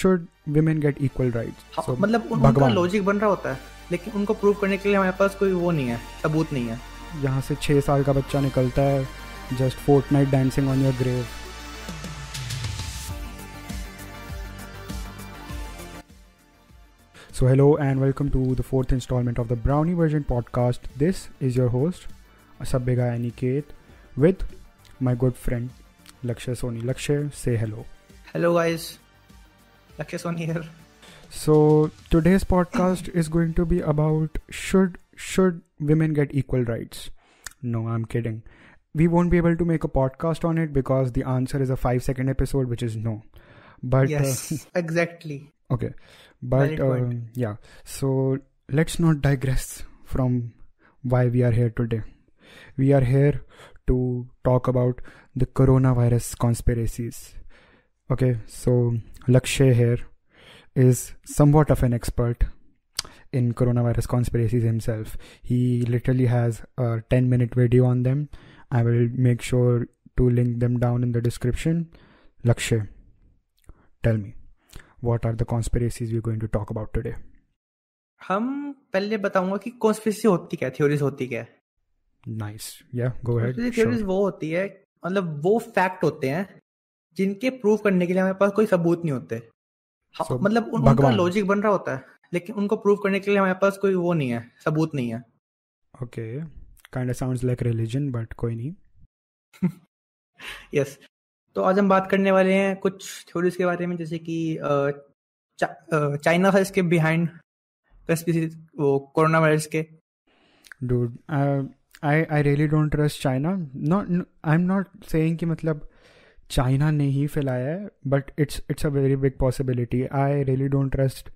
Should women get equal right मतलब उनका logic बन रहा होता है लेकिन उनको प्रूव करने के लिए हमारे पास कोई वो नहीं है सबूत नहीं है। यहाँ से छः साल का बच्चा निकलता है just Fortnite dancing on your grave so hello and welcome to the fourth installment of the brownie version podcast this is your host सबेगा Aniket with my good friend Lakshya Soni Lakshya से hello hello guys Lakesh here. So today's podcast is going to be about should should women get equal rights? No, I'm kidding. We won't be able to make a podcast on it because the answer is a 5 second episode which is no. But Yes, uh, exactly. Okay. But uh, yeah. So let's not digress from why we are here today. We are here to talk about the coronavirus conspiracies Okay, so Lakshay here is somewhat of an expert in coronavirus conspiracies himself. He literally has a 10 minute video on them. I will make sure to link them down in the description. Lakshay, tell me, what are the conspiracies we're going to talk about today? हम पहले बताऊंगा कि conspiracy होती क्या theories होती क्या Nice. Yeah, go ahead. Theories Sure. वो होती है मतलब वो फैक्ट होते हैं जिनके प्रूव करने के लिए हमारे पास कोई सबूत नहीं होते हाँ, So, मतलब उन, उनका लॉजिक बन रहा होता है लेकिन उनको प्रूव करने के लिए हमारे पास कोई वो नहीं है सबूत नहीं है Okay. Kind of sounds like religion, but कोई नहीं. यस तो आज हम बात करने वाले हैं कुछ थ्योरीज के बारे में जैसे कि चा- चाइना था इसके बिहाइंड वो कोरोना वायरस के uh, I I really don't trust China. Not n- I'm not saying कि मतलब चाइना ने ही फैलाया है but it's it's a very big possibility I really don't trust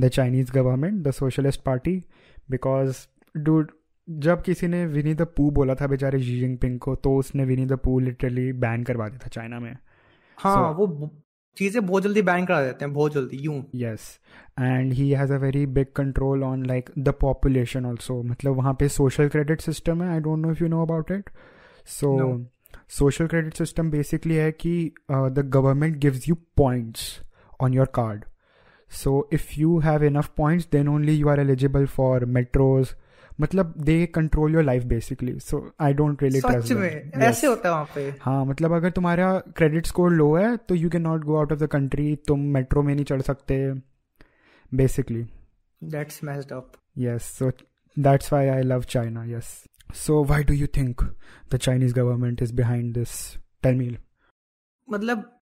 the Chinese government the socialist party because dude जब किसी ने विनी the पू बोला था बेचारे जी जिनपिंग को तो उसने Winnie the Pooh literally ban करवा दिया था चाइना में। हाँ So- वो चीज़ें बहुत जल्दी बैन करा देते हैं बहुत जल्दी यूँ। Yes and he has a very big control on like the population also. मतलब वहाँ पे सोशल क्रेडिट सिस्टम है I don't know if you know about it. So social credit system basically है कि the government gives you points on your card so if you have enough points then only you are eligible for metros मतलब they control your life basically so I don't really trust ऐसे होता है पे? हाँ मतलब अगर तुम्हारा credit score low है तो you can not go out of the country तुम मेट्रो में नहीं चढ़ सकते basically that's messed up yes so that's why I love China yes so why do you think the Chinese government is behind this tell मतलब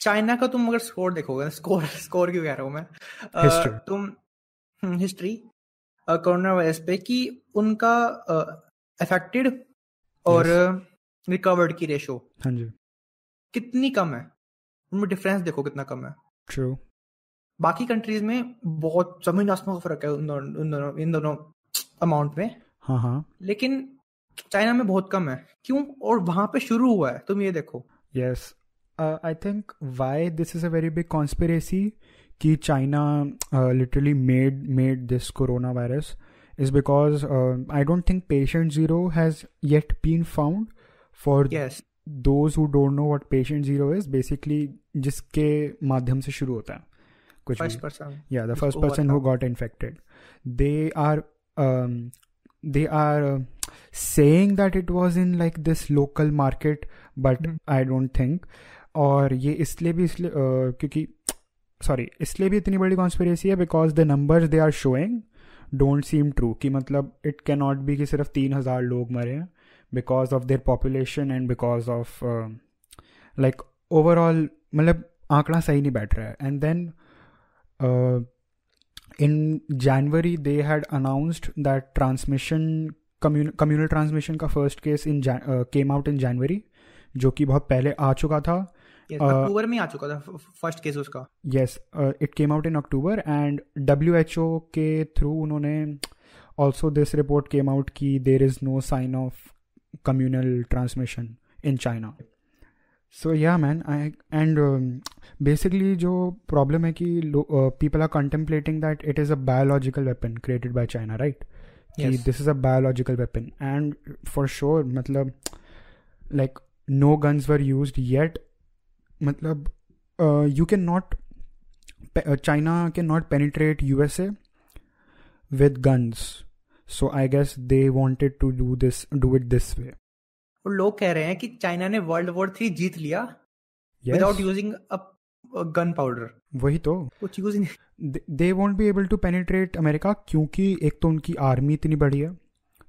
China का तुम अगर score देखोगे स्कोर स्कोर क्यों कह रहा हूँ मैं? History. तुम हिस्ट्री कोरोना वायरस पे कि उनका अफेक्टेड और रिकवर्ड की रेशो हाँ जी। कितनी कम है? उनमें डिफरेंस देखो कितना कम है। ट्रू बाकी कंट्रीज़ में बहुत ज़मीन आसमान का फ़र्क है उन दोनों इन दोनों अमाउंट में। हाँ हाँ। लेकिन चाइना में बहुत कम है। क्यों? और वहाँ पे शुरू हुआ है। तुम ये देखो। Yes I think why this is a very big conspiracy कि China literally made made this corona virus is because I don't think patient zero has yet been found for those who don't know what patient zero is basically जिसके माध्यम से शुरू होता है। कुछ या the first person who got infected they are person था। who got infected they are um, they are uh, saying that it was in like this local market but hmm. i don't think और ये इसलिए भी इसलिए uh, क्योंकि sorry इसलिए भी इतनी बड़ी कॉन्स्पिरेसी है because the numbers they are showing don't seem true कि मतलब इट कैन नॉट बी कि सिर्फ़ तीन हज़ार लोग मरे हैं because of their population and because of like overall मतलब आंकड़ा सही नहीं बैठ रहा है and then in January they had announced that transmission commun- communal transmission ka first case in uh, came out in January जो कि बहुत पहले आ चुका था। uh, अक्टूबर में आ चुका था फ़र्स्ट केस उसका। Yes it came out in October and W H O के थ्रू उन्होंने also this report came out की there is no sign of communal transmission in China so yeah man I and um, basically जो problem है कि लो- uh, people are contemplating that it is a biological weapon created by China right कि Yes. this is a biological weapon and for sure मतलब like no guns were used yet मतलब you cannot uh, China cannot penetrate USA with guns. So I guess they wanted to do this do it this way. और लोग कह रहे हैं कि China ने world war three जीत लिया विदाउट यूजिंग गन पाउडर वही तो। कुछ यूज़ नहीं। They won't be able to penetrate America क्योंकि एक तो उनकी आर्मी इतनी बड़ी है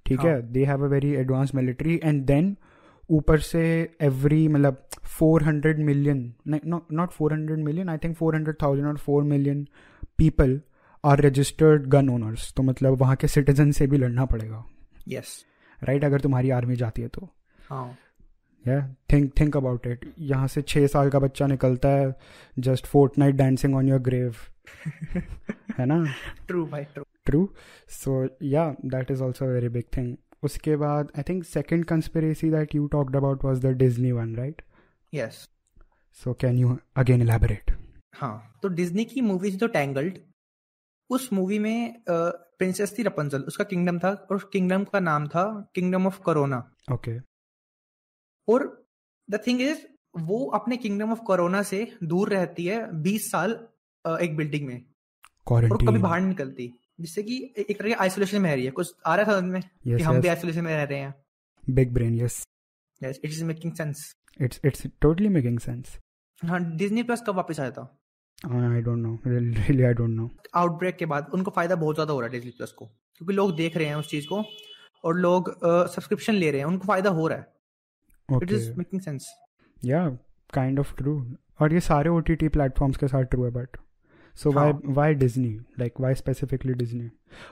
ठीक हाँ. है। They have a very advance military and then ऊपर से एवरी मतलब four hundred million not four hundred million I think four hundred thousand और four million people are registered gun owners तो मतलब वहाँ के सिटीजन से भी लड़ना पड़ेगा। Yes yes. Right right? अगर तुम्हारी आर्मी जाती है तो। थिंक थिंक अबाउट इट यहाँ से छः साल का बच्चा निकलता है just Fortnite dancing on your grave है ना? ट्रू भाई true true so yeah that is also very big thing उसके बाद I think second conspiracy that you talked about was the Disney one right yes so can you again elaborate हाँ तो Disney की movies तो tangled उस movie में princess थी रपंजल उसका किंगडम था और किंगडम का नाम था किंगडम ऑफ़ करोना ओके और द थिंग इज़ वो अपने किंगडम ऑफ़ कोरोना से दूर रहती है बीस साल एक बिल्डिंग में। और कभी बाहर नहीं निकलती जिससे कि एक तरह की आइसोलेशन में रह रही है। कुछ आ रहा था उनमें yes, कि हम yes. भी आइसोलेशन में रह रहे हैं। Big brain yes yes it is making sense it's it's totally making sense हाँ डिज्नी प्लस कब वापस आया था? I don't know really I don't know outbreak के बाद उनको फ़ायदा बहुत ज़्यादा हो रहा है डिज्नी प्लस को क्योंकि लोग देख रहे हैं उस चीज़ को और लोग सब्सक्रिप्शन uh, ले रहे हैं उनको फ़ायदा हो रहा है। It is making sense yeah kind of true और ये सारे ओटीटी प्लेटफॉर्म्स के साथ ट्रू है but so why why Disney like why specifically Disney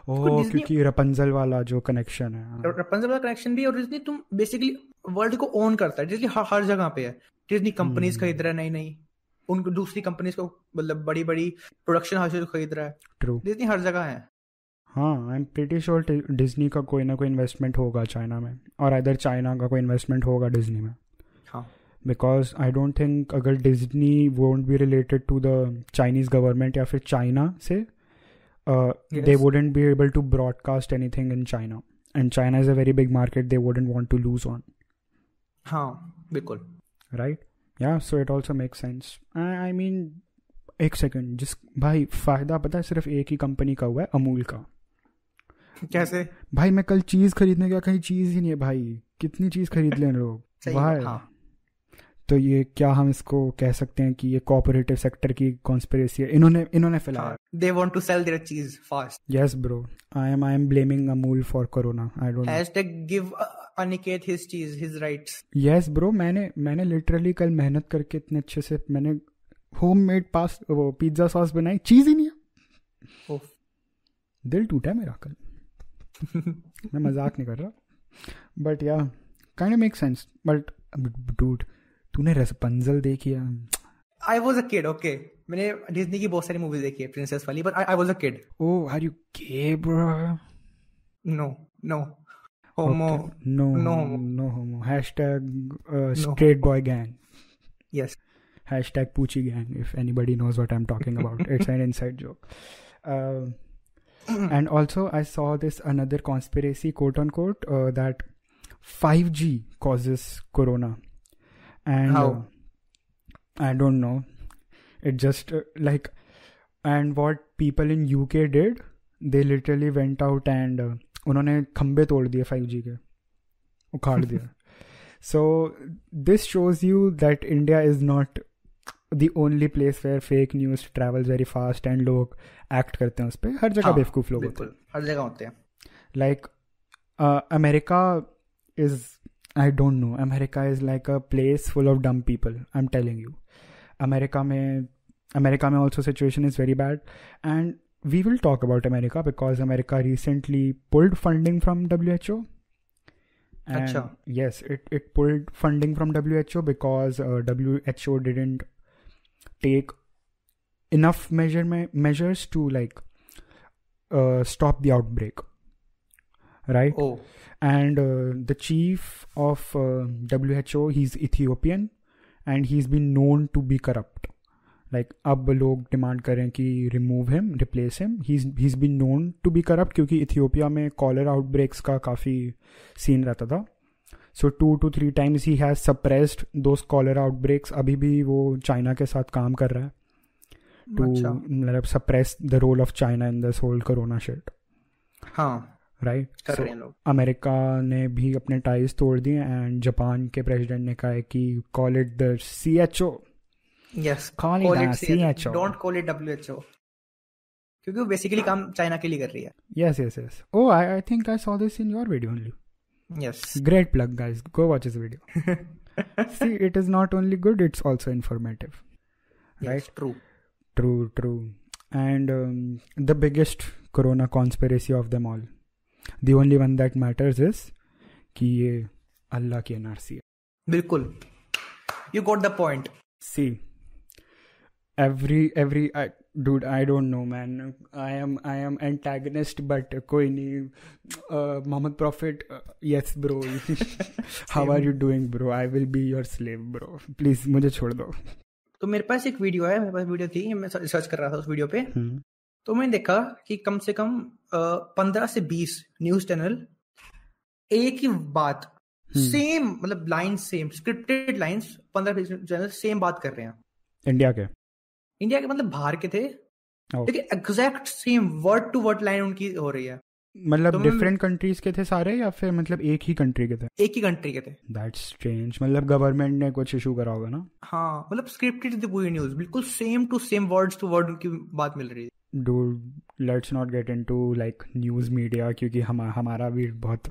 oh क्योंकि रपंजल वाला जो कनेक्शन है रपंजल वाला कनेक्शन भी और डिज्नी तुम बेसिकली वर्ल्ड को ओन करता है। डिज्नी हर, हर जगह पे है। Disney companies hmm. खरीद रहा है नई नई उनको दूसरी कंपनीज़ को मतलब बड़ी बड़ी प्रोडक्शन हाउसेज खरीद रहा है। ट्रू डिज्नी हर जगह है। हाँ I am pretty sure Disney का कोई ना कोई इन्वेस्टमेंट होगा चाइना में और इधर चाइना का कोई इन्वेस्टमेंट होगा डिज्नी में। हाँ। बिकॉज़ आई डोंट थिंक अगर Disney won't be related to the Chinese government या फिर चाइना से they wouldn't be able to broadcast anything in China and China is a very big market they wouldn't want to lose on हाँ बिल्कुल। Right yeah so it also make sense I mean एक second जिस भाई फ़ायदा पता है सिर्फ़ एक ही कंपनी का हुआ है अमूल का। कैसे? भाई मैं कल चीज़ खरीदने गया कहीं चीज़ ही नहीं है भाई। कितनी चीज़ खरीद लें लोग? भाई। हाँ. तो ये क्या हम इसको कह सकते हैं कि ये कोऑपरेटिव सेक्टर की कॉन्स्पिरेसी है। इन्होंने इन्होंने फ़िलहाल they want to sell their cheese fast yes bro I am I am blaming Amul for corona I don't hashtag give Aniket his cheese his rights yes bro मैंने मैंने literally कल मेहनत करके इतने अच्छे से मैंने होम मेड पास वो पिज्जा सॉस बनाई। चीज़ ही नहीं है। दिल टूटा मेरा कल। मैं मज़ाक नहीं कर रहा। But yeah kind of make sense but dude तूने रसपंजल देखी है? I was a kid okay मैंने डिज्नी की बहुत सारी मूवीज़ देखी है प्रिंसेस वाली but I was a kid oh are you gay bro no no homo no no no homo straight boy gang yes पूछी gang if anybody knows what I am talking about it's an inside joke and also i saw this another conspiracy quote unquote uh, that 5g causes corona and how uh, i don't know it just uh, like and what people in uk did they literally went out and uh, उन्होंने खंबे तोड़ दिए five G के उखाड़ दिया so this shows you that India is not the only place where fake news travel very fast and लोग act करते हैं उस पर हर जगह हाँ, बेवकूफ़ लोग होते हैं हर जगह होते हैं like America is I don't know America is like a place full of dumb people I am telling you America में अमेरिका में also situation is very bad and we will talk about America because America recently pulled funding from WHO. And Achha. yes, it, it pulled funding from WHO because uh, WHO didn't take enough measure measures to like uh, stop the outbreak. Right? Oh. And uh, the chief of uh, WHO, he's Ethiopian and he's been known to be corrupt like अब लोग demand करें कि remove him replace him he is been known to be corrupt क्योंकि Ethiopia में cholera outbreaks का काफ़ी scene रहता था so two two three times he has suppressed दो स्कॉलर आउटब्रेक्स अभी भी वो चाइना के साथ काम कर रहा है। टू अच्छा। मतलब suppress the role of China in this whole corona shit हाँ। राइट अमेरिका ने भी अपने टाइज तोड़ दिए एंड जापान के प्रेसिडेंट ने कहा है कि call it the C H O yes Call it call it CHO. Don't call it WHO क्योंकि वो बेसिकली काम चाइना के लिए कर रही है। Yes, yes, yes. Oh, I, I think I saw this in your video only. Yes Great plug, guys. Go watch this video. See, it is not only good, it's also informative. Right? True True, true. And um, the biggest corona conspiracy of them all. The only one that matters is कि ये अल्लाह की NRC है बिल्कुल you got the point See, every every Dude, I don't know, man. I am I am antagonist, but कोई नहीं. Uh, Prophet, uh, yes, bro. How are you doing, bro? I will be your slave, bro. Please, मुझे छोड़ दो. तो मेरे पास एक video है मेरे पास वीडियो थी मैं सर्च कर रहा था उस वीडियो पे Hmm. तो मैंने देखा कि कम से कम पंद्रह से बीस न्यूज़ चैनल एक ही बात हम्म। सेम मतलब लाइन सेम स्क्रिप्टेड लाइंस पंद्रह चैनल सेम बात कर रहे हैं इंडिया के. इंडिया के मतलब बाहर के थे. लेकिन exact same word to word line उनकी हो रही है। मतलब डिफरेंट कंट्रीज़ के थे सारे या फिर मतलब एक ही कंट्री के थे? एक ही कंट्री के थे। दैट्स स्ट्रेंज मतलब गवर्नमेंट ने कुछ इशू करा होगा ना? हाँ मतलब स्क्रिप्टेड थी पूरी न्यूज़ बिल्कुल same to same words to word उनकी बात मिल रही थी dude let's not get into like news media क्योंकि हम हमारा भी बहुत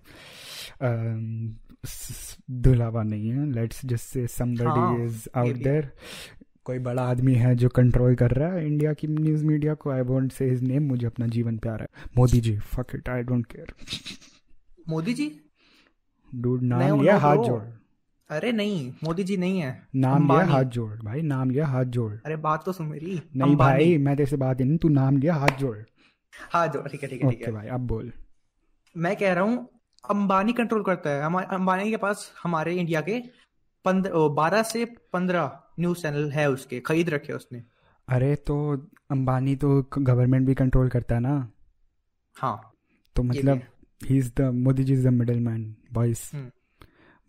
um, स- दुलावा नहीं है। Let's just say somebody is ये out भी there कोई बड़ा आदमी है जो कंट्रोल कर रहा है इंडिया की न्यूज़ मीडिया को I won't say his name मुझे अपना जीवन प्यारा है। Modi ji fuck it I don't care Modi ji? Dude नाम लिया हाथ जोड़। अरे नहीं मोदी जी नहीं है। नाम लिया। हाथ जोड़। भाई नाम लिया हाथ जोड़। अरे बात तो सुन मेरी। नहीं भाई मैं तेरे से बात ही नहीं तू नाम लिया हाथ जोड़। हाँ जो ठीक है ठीक है ठीक है। भाई अब बोल। मैं कह रहा हूँ अंबानी कंट्रोल करता है। अंबानी के पास हमारे इंडिया के पंद्रह बारह से पंद्रह न्यूज़ चैनल है उसके खरीद रखे उसने। अरे तो अंबानी तो गवर्नमेंट भी कंट्रोल करता है ना? हाँ। तो मतलब है। Is the Modi ji is the middle man boys.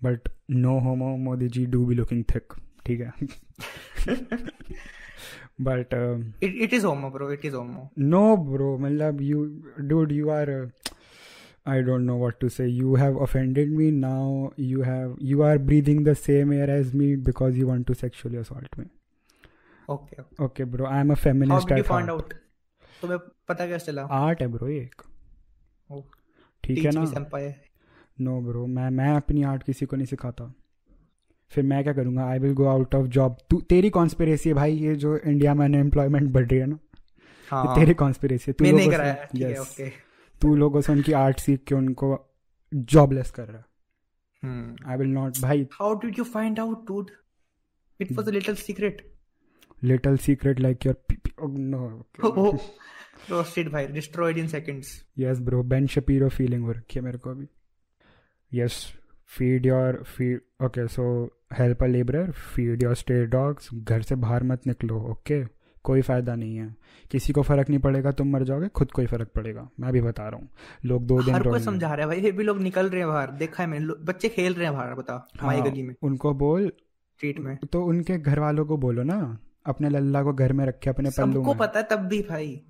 But no homo Modi ji do be looking thick ठीक है? But it it is homo bro it is homo no bro मतलब you dude you are no what to say you have offended me now you have you are breathing the same air as me because you want to sexually assault me okay okay bro I am uh how feminist did you at find heart out तुम्हें पता कैसे चला? Art है bro ये एक। Oh, ठीक है ना? नो ब्रो मैं मैं अपनी आर्ट किसी को नहीं सिखाता। फिर मैं क्या करूँगा? I will go out of job तू तेरी कॉन्स्पिरेसी है भाई ये जो इंडिया में अनएम्प्लॉयमेंट बढ़ रही है ना? हाँ। तेरी कॉन्स्पिरेसी है। तू मैंने कराया। से ठीक yes, ओके तू लोगों से उनकी आर्ट सीख के उनको जॉबलेस कर रहा आई विल नॉट भाई। How did you find out dude it was a little secret little secret like your no roasted भाई destroyed in seconds yes bro Ben Shapiro feeling हो रखी है मेरे को अभी। Yes feed your feed okay so help a labourer feed your stray dogs घर से बाहर मत निकलो ओके कोई फ़ायदा नहीं है। किसी को फ़र्क नहीं पड़ेगा तुम मर जाओगे खुद को ही फ़र्क पड़ेगा। मैं भी बता रहा हूँ। लोग दो दिन हर समझा रहा है भाई फिर भी लोग निकल रहे हैं बाहर। देखा है मैंने बच्चे खेल रहे हैं बाहर बता हमारी हाँ, गली में उनको बोल स्ट्रीट में। तो उनके घर वालों को बोलो ना अपने लल्ला को घर में रखे अपने पल्लू में। पता है तब भी भाई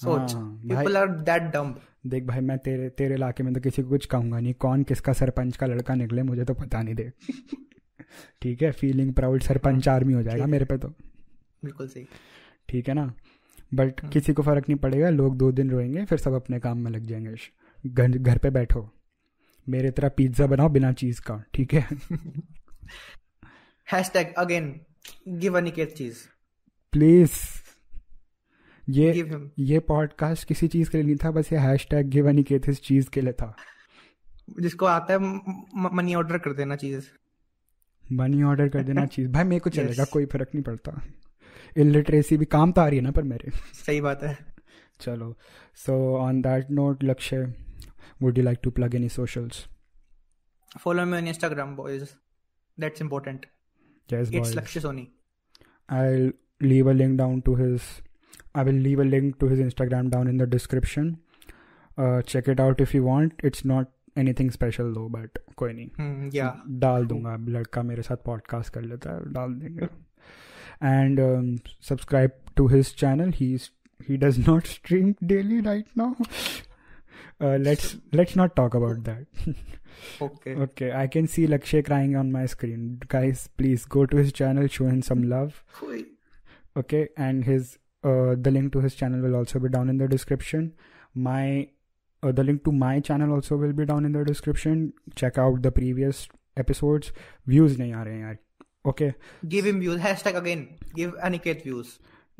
सोच। हाँ, पीपल आर दैट डम देख भाई मैं तेरे तेरे इलाके में तो किसी को कुछ कहूँगा नहीं। कौन किसका सरपंच का लड़का निकले मुझे तो पता नहीं दे ठीक है फीलिंग प्राउड सरपंच आर्मी हो जाएगा मेरे पे तो। बिल्कुल सही। ठीक है ना? But hmm. किसी को फ़र्क नहीं पड़ेगा लोग दो दिन रोएँगे फिर सब अपने काम में लग जाएँगे। घर घर पे बैठो। मेरे तरह पिज्जा बनाओ बिना चीज़ का ठीक है? Hashtag again give Aniket cheese please ये ये पॉडकास्ट किसी चीज़ के लिए नहीं था बस ये हैश टैग गिव अनिकेत इस चीज़ के लिए था। जिसको आता है मनी ऑर्डर कर देना चीज़ मनी ऑर्डर कर देना चीज़ भाई मेरे को चलेगा Yes. कोई फ़र्क नहीं पड़ता। इलिटरेसी भी काम तो आ रही है ना पर मेरे। सही बात है। चलो so on that note Lakshya would you like to plug any socials follow me on Instagram boys that's important yes it's Lakshya Soni I'll leave a link down to his I will leave a link to his Instagram down in the description. Uh, check it out if you want. It's not anything special though but कोई नहीं। डाल दूँगा। लड़का मेरे साथ podcast कर लेता है डाल देंगे। and um, subscribe to his channel. He's he does not stream daily right now. Uh, let's let's not talk about that. okay. Okay. I can see Lakshay crying on my screen. Guys, please go to his channel, show him some love. Okay, and his uh, the link to his channel will also be down in the description. My uh, the link to my channel also will be down in the description. Check out the previous episodes. Views nahi aa rahe. Okay give him views hashtag again give Aniket views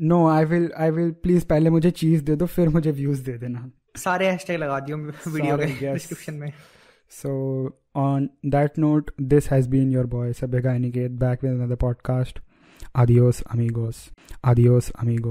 no I will I will please पहले मुझे चीज़ दे दो फिर मुझे views दे देना। सारे hashtag लगा दियो video के डिस्क्रिप्शन में। So on that note this has been your boy सबेगा Aniket back with another podcast adios amigos adios amigos